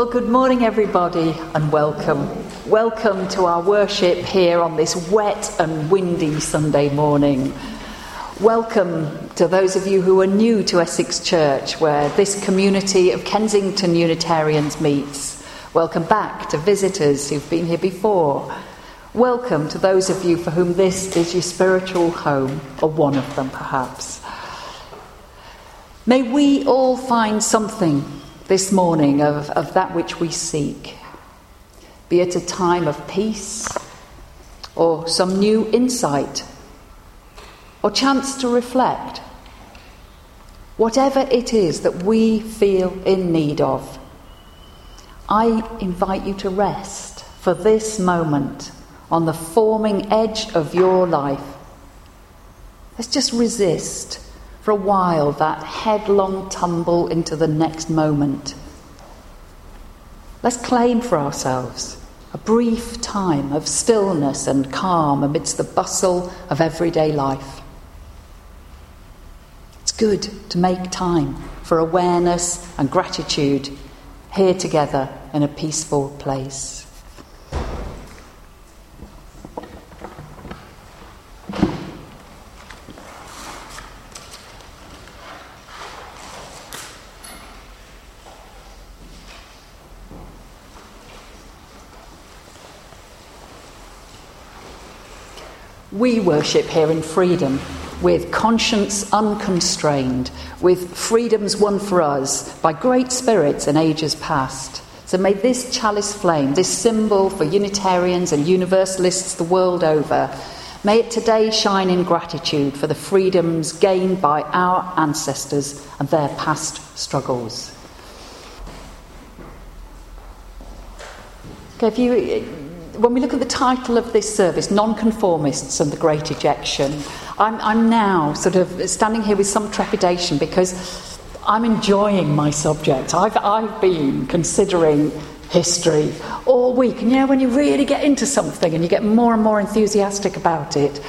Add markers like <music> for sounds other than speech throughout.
Well, good morning, everybody, and welcome. Welcome to our worship here on this wet and windy Sunday morning. Welcome to those of you who are new to Essex Church, where this community of Kensington Unitarians meets. Welcome back to visitors who've been here before. Welcome to those of you for whom this is your spiritual home, or one of them perhaps. May we all find something this morning of, of that which we seek, be it a time of peace or some new insight or chance to reflect. Whatever it is that we feel in need of, I invite you to rest for this moment on the forming edge of your life. Let's just resist for a while that headlong tumble into the next moment. Let's claim for ourselves a brief time of stillness and calm amidst the bustle of everyday life. It's good to make time for awareness and gratitude here together in a peaceful place. We worship here in freedom, with conscience unconstrained, with freedoms won for us by great spirits in ages past. So may this chalice flame, this symbol for Unitarians and Universalists the world over, may it today shine in gratitude for the freedoms gained by our ancestors and their past struggles. Okay, if you when we look at the title of this service, Nonconformists and the Great Ejection, I'm, I'm now sort of standing here with some trepidation because I'm enjoying my subject. I've, I've been considering history all week. And you know, when you really get into something and you get more and more enthusiastic about it,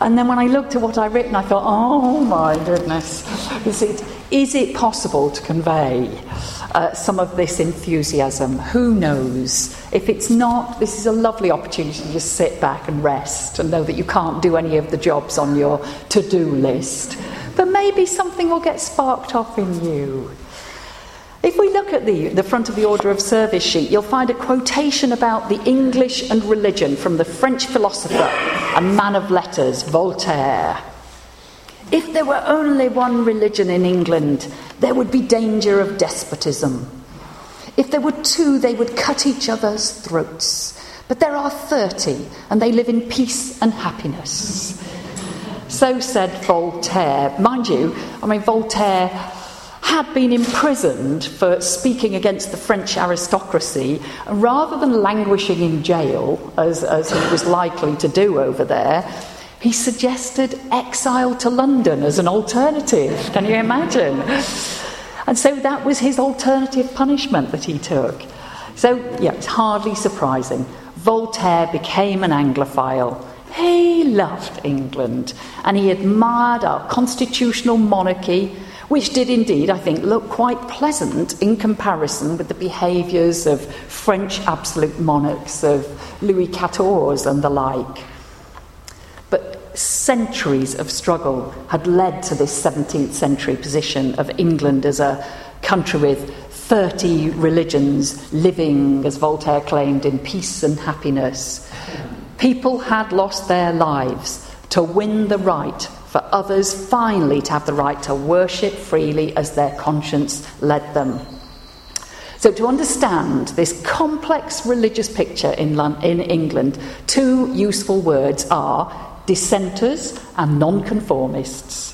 and then when I looked at what I'd written, I thought, oh my goodness, is it, is it possible to convey uh, some of this enthusiasm. Who knows? If it's not, this is a lovely opportunity to just sit back and rest and know that you can't do any of the jobs on your to do list. But maybe something will get sparked off in you. If we look at the, the front of the order of service sheet, you'll find a quotation about the English and religion from the French philosopher and man of letters, Voltaire. If there were only one religion in England, there would be danger of despotism. If there were two, they would cut each other's throats. But there are 30, and they live in peace and happiness. So said Voltaire. Mind you, I mean, Voltaire had been imprisoned for speaking against the French aristocracy, and rather than languishing in jail, as, as he was likely to do over there, he suggested exile to London as an alternative. Can you imagine? And so that was his alternative punishment that he took. So, yeah, it's hardly surprising. Voltaire became an Anglophile. He loved England and he admired our constitutional monarchy, which did indeed, I think, look quite pleasant in comparison with the behaviours of French absolute monarchs, of Louis XIV and the like centuries of struggle had led to this 17th century position of England as a country with 30 religions living, as Voltaire claimed, in peace and happiness. People had lost their lives to win the right for others finally to have the right to worship freely as their conscience led them. So, to understand this complex religious picture in, in England, two useful words are dissenters, and nonconformists.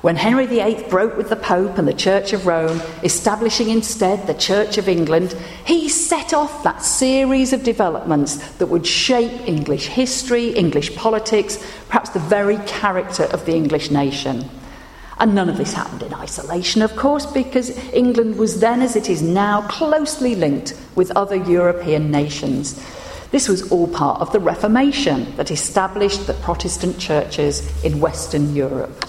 When Henry VIII broke with the Pope and the Church of Rome, establishing instead the Church of England, he set off that series of developments that would shape English history, English politics, perhaps the very character of the English nation. And none of this happened in isolation, of course, because England was then, as it is now, closely linked with other European nations. This was all part of the Reformation that established the Protestant churches in Western Europe.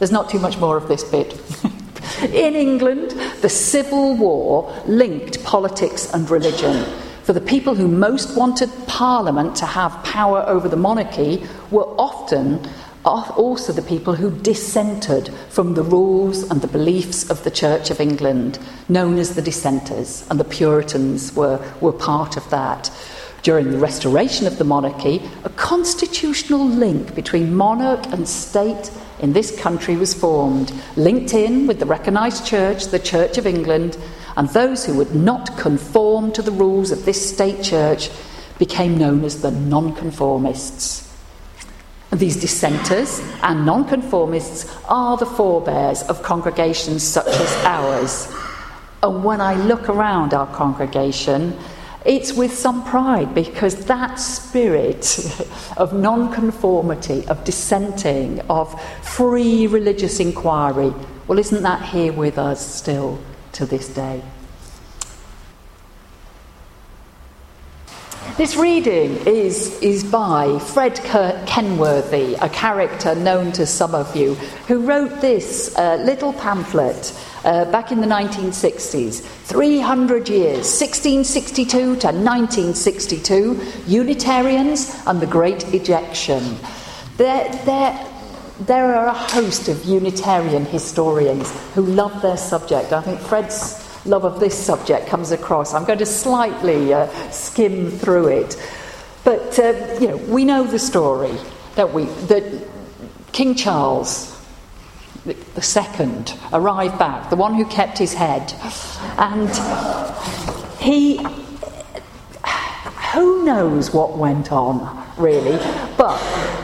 There's not too much more of this bit. <laughs> in England, the Civil War linked politics and religion. For the people who most wanted Parliament to have power over the monarchy were often also the people who dissented from the rules and the beliefs of the Church of England, known as the Dissenters, and the Puritans were, were part of that. During the restoration of the monarchy, a constitutional link between monarch and state in this country was formed, linked in with the recognised church, the Church of England, and those who would not conform to the rules of this state church became known as the nonconformists. These dissenters and nonconformists are the forebears of congregations such as ours. And when I look around our congregation, it's with some pride because that spirit <laughs> of nonconformity, of dissenting, of free religious inquiry, well, isn't that here with us still to this day? This reading is, is by Fred Kenworthy, a character known to some of you, who wrote this uh, little pamphlet uh, back in the 1960s 300 years, 1662 to 1962, Unitarians and the Great Ejection. There, there, there are a host of Unitarian historians who love their subject. I think Fred's love of this subject comes across. I'm going to slightly uh, skim through it. But, uh, you know, we know the story, that we? That King Charles the second arrived back, the one who kept his head. And he, who knows what went on, really? But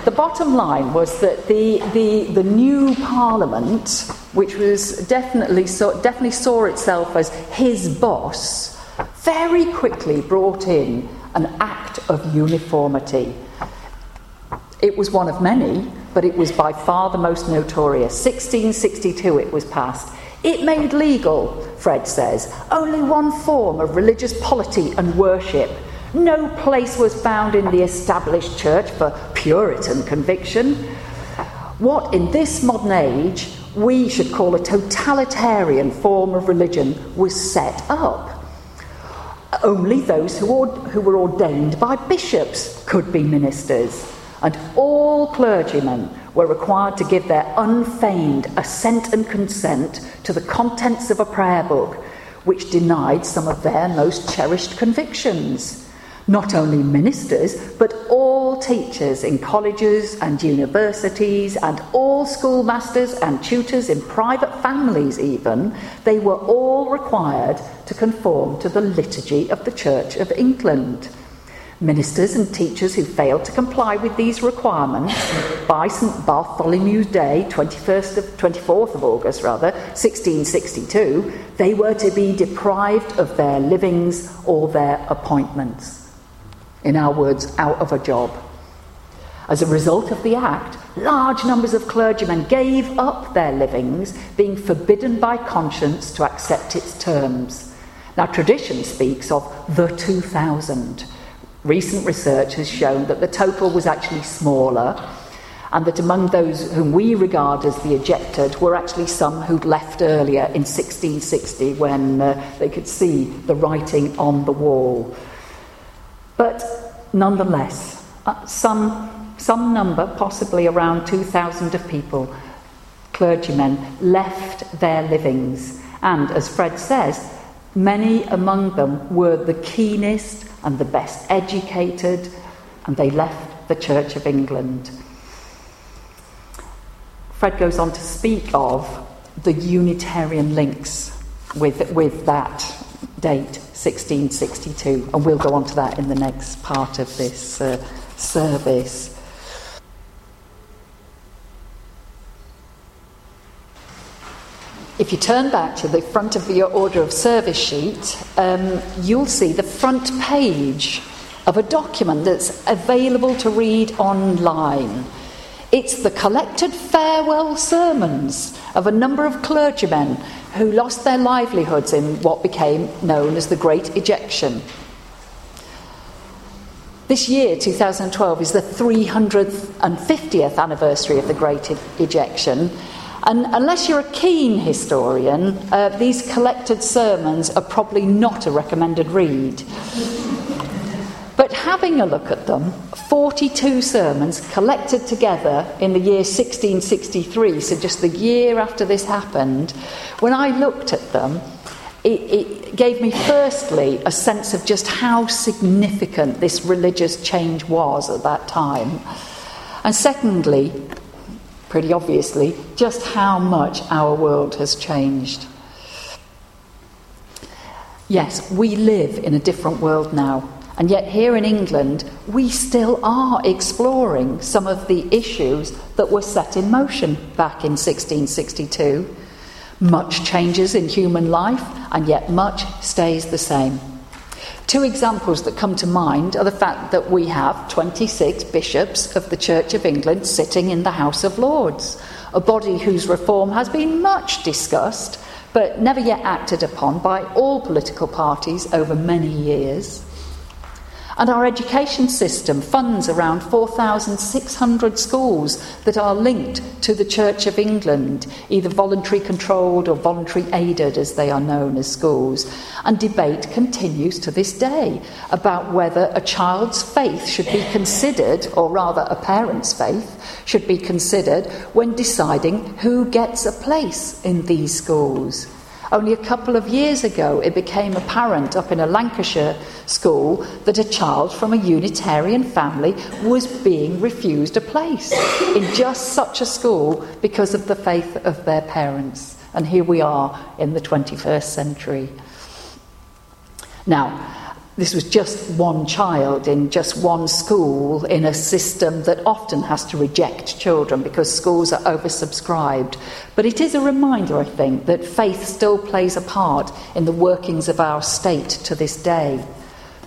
the bottom line was that the, the, the new parliament which was definitely, saw, definitely saw itself as his boss, very quickly brought in an act of uniformity. It was one of many, but it was by far the most notorious. 1662 it was passed. It made legal, Fred says, only one form of religious polity and worship. No place was found in the established church for Puritan conviction. What in this modern age we should call a totalitarian form of religion was set up. Only those who, who were ordained by bishops could be ministers, and all clergymen were required to give their unfeigned assent and consent to the contents of a prayer book, which denied some of their most cherished convictions not only ministers, but all teachers in colleges and universities, and all schoolmasters and tutors in private families, even, they were all required to conform to the liturgy of the Church of England. Ministers and teachers who failed to comply with these requirements by St Bartholomew's Day, 21st of, 24th of August, rather, 1662, they were to be deprived of their livings or their appointments in our words, out of a job. As a result of the act, large numbers of clergymen gave up their livings, being forbidden by conscience to accept its terms. Now, tradition speaks of the 2000. Recent research has shown that the total was actually smaller, and that among those whom we regard as the ejected were actually some who'd left earlier in 1660 when uh, they could see the writing on the wall. But nonetheless, uh, some, some number, possibly around 2,000 of people, clergymen, left their livings. And as Fred says, many among them were the keenest and the best educated, and they left the Church of England. Fred goes on to speak of the Unitarian links with, with that date 1662, and we'll go on to that in the next part of this uh, service. If you turn back to the front of your order of service sheet, um, you'll see the front page of a document that's available to read online. It's the collected farewell sermons of a number of clergymen who lost their livelihoods in what became known as the Great Ejection. This year, 2012, is the 350th anniversary of the Great Ejection, And unless you're a keen historian, uh, these collected sermons are probably not a recommended read. But having a look at them, 42 sermons collected together in the year 1663, so just the year after this happened, when I looked at them, it, it, gave me firstly a sense of just how significant this religious change was at that time. And secondly, pretty obviously, just how much our world has changed. Yes, we live in a different world now. And yet, here in England, we still are exploring some of the issues that were set in motion back in 1662. Much changes in human life, and yet much stays the same. Two examples that come to mind are the fact that we have 26 bishops of the Church of England sitting in the House of Lords, a body whose reform has been much discussed but never yet acted upon by all political parties over many years. And our education system funds around 4,600 schools that are linked to the Church of England, either voluntary controlled or voluntary aided, as they are known as schools. And debate continues to this day about whether a child's faith should be considered, or rather a parent's faith, should be considered when deciding who gets a place in these schools. Only a couple of years ago, it became apparent up in a Lancashire school that a child from a Unitarian family was being refused a place in just such a school because of the faith of their parents. And here we are in the 21st century. Now, this was just one child in just one school in a system that often has to reject children because schools are oversubscribed. But it is a reminder, I think, that faith still plays a part in the workings of our state to this day.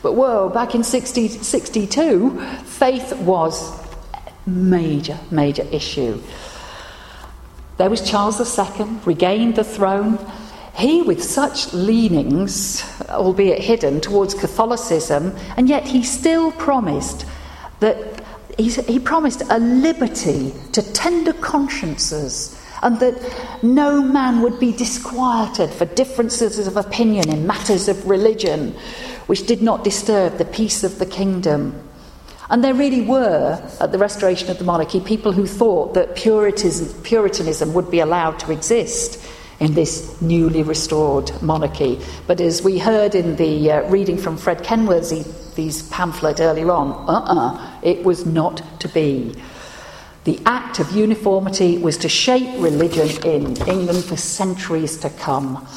But whoa, back in 1662, faith was a major, major issue. There was Charles II, regained the throne. He, with such leanings, albeit hidden, towards Catholicism, and yet he still promised that he promised a liberty to tender consciences and that no man would be disquieted for differences of opinion in matters of religion which did not disturb the peace of the kingdom. And there really were, at the restoration of the monarchy, people who thought that Puritanism, Puritanism would be allowed to exist in this newly restored monarchy. But as we heard in the uh, reading from Fred Kenworthy's pamphlet earlier on, uh uh-uh, uh it was not to be. The act of uniformity was to shape religion in England for centuries to come.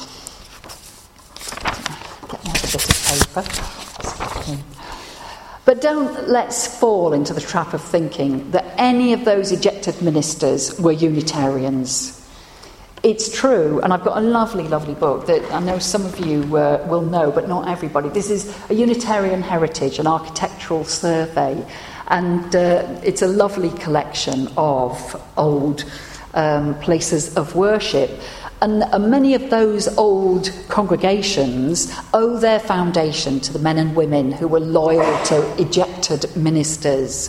Get me a bit of paper. But don't let's fall into the trap of thinking that any of those ejected ministers were Unitarians it's true, and I've got a lovely, lovely book that I know some of you uh, will know, but not everybody. This is a Unitarian Heritage, an architectural survey, and uh, it's a lovely collection of old um, places of worship. And uh, many of those old congregations owe their foundation to the men and women who were loyal to ejected ministers.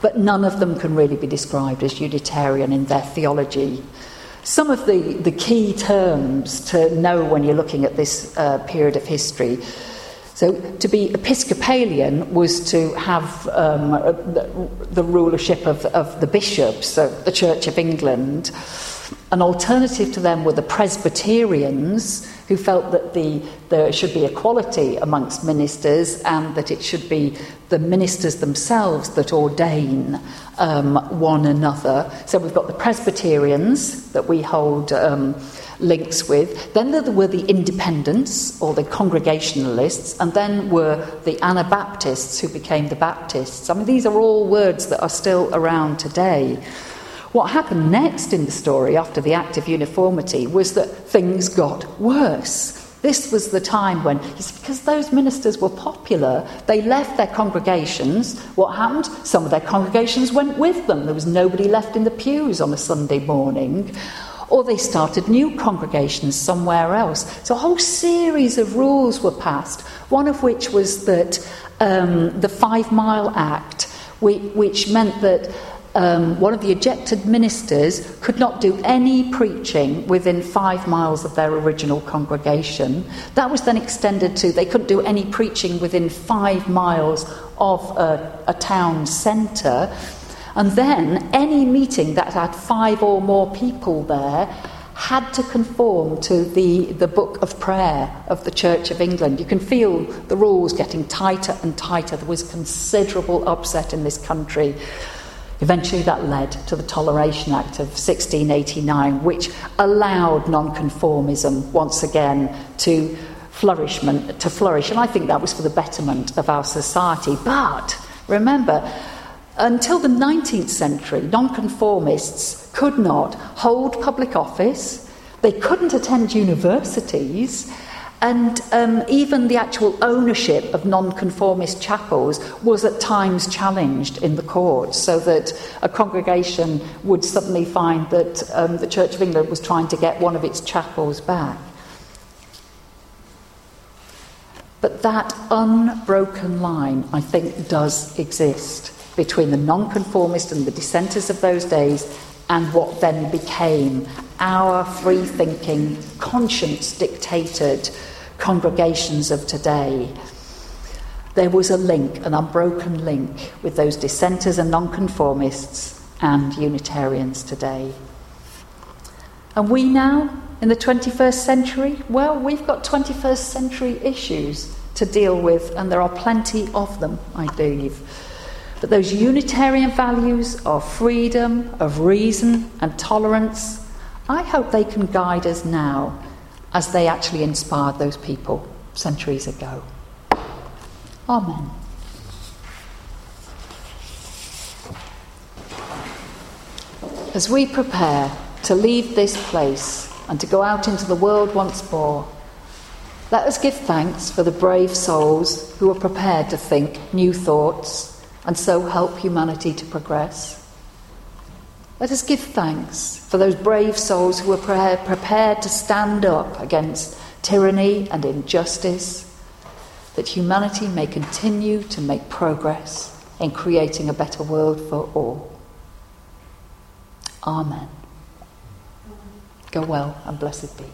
But none of them can really be described as Unitarian in their theology. Some of the, the key terms to know when you're looking at this uh, period of history. So, to be Episcopalian was to have um, the, rulership of, of the bishops, of the Church of England. An alternative to them were the Presbyterians, who felt that the, there should be equality amongst ministers and that it should be the ministers themselves that ordain um, one another. So we've got the Presbyterians that we hold um, links with. Then there were the Independents or the Congregationalists, and then were the Anabaptists who became the Baptists. I mean, these are all words that are still around today. What happened next in the story after the Act of Uniformity was that things got worse. This was the time when, because those ministers were popular, they left their congregations. What happened? Some of their congregations went with them. There was nobody left in the pews on a Sunday morning. Or they started new congregations somewhere else. So a whole series of rules were passed, one of which was that um, the Five Mile Act, which, which meant that um, one of the ejected ministers could not do any preaching within five miles of their original congregation. That was then extended to they couldn't do any preaching within five miles of a, a town centre. And then any meeting that had five or more people there had to conform to the, the book of prayer of the Church of England. You can feel the rules getting tighter and tighter. There was considerable upset in this country. Eventually, that led to the Toleration Act of 1689, which allowed nonconformism once again to flourishment to flourish, and I think that was for the betterment of our society. But remember, until the 19th century, nonconformists could not hold public office, they couldn't attend universities, and um, even the actual ownership of nonconformist chapels was at times challenged in the courts, so that a congregation would suddenly find that um, the Church of England was trying to get one of its chapels back. But that unbroken line, I think, does exist between the nonconformist and the dissenters of those days and what then became our free thinking, conscience dictated congregations of today. There was a link, an unbroken link, with those dissenters and nonconformists and Unitarians today. And we now, in the 21st century, well, we've got 21st century issues to deal with, and there are plenty of them, I believe. But those Unitarian values of freedom, of reason, and tolerance, I hope they can guide us now as they actually inspired those people centuries ago. Amen. As we prepare to leave this place and to go out into the world once more, let us give thanks for the brave souls who are prepared to think new thoughts and so help humanity to progress. Let us give thanks for those brave souls who are prepared to stand up against tyranny and injustice, that humanity may continue to make progress in creating a better world for all. Amen. Go well and blessed be.